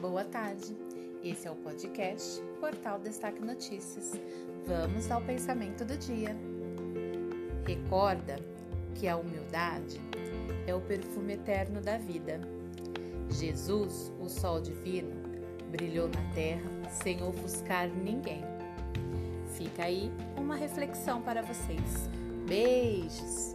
Boa tarde. Esse é o podcast Portal Destaque Notícias. Vamos ao pensamento do dia. Recorda que a humildade é o perfume eterno da vida. Jesus, o sol divino, brilhou na terra sem ofuscar ninguém. Fica aí uma reflexão para vocês. Beijos!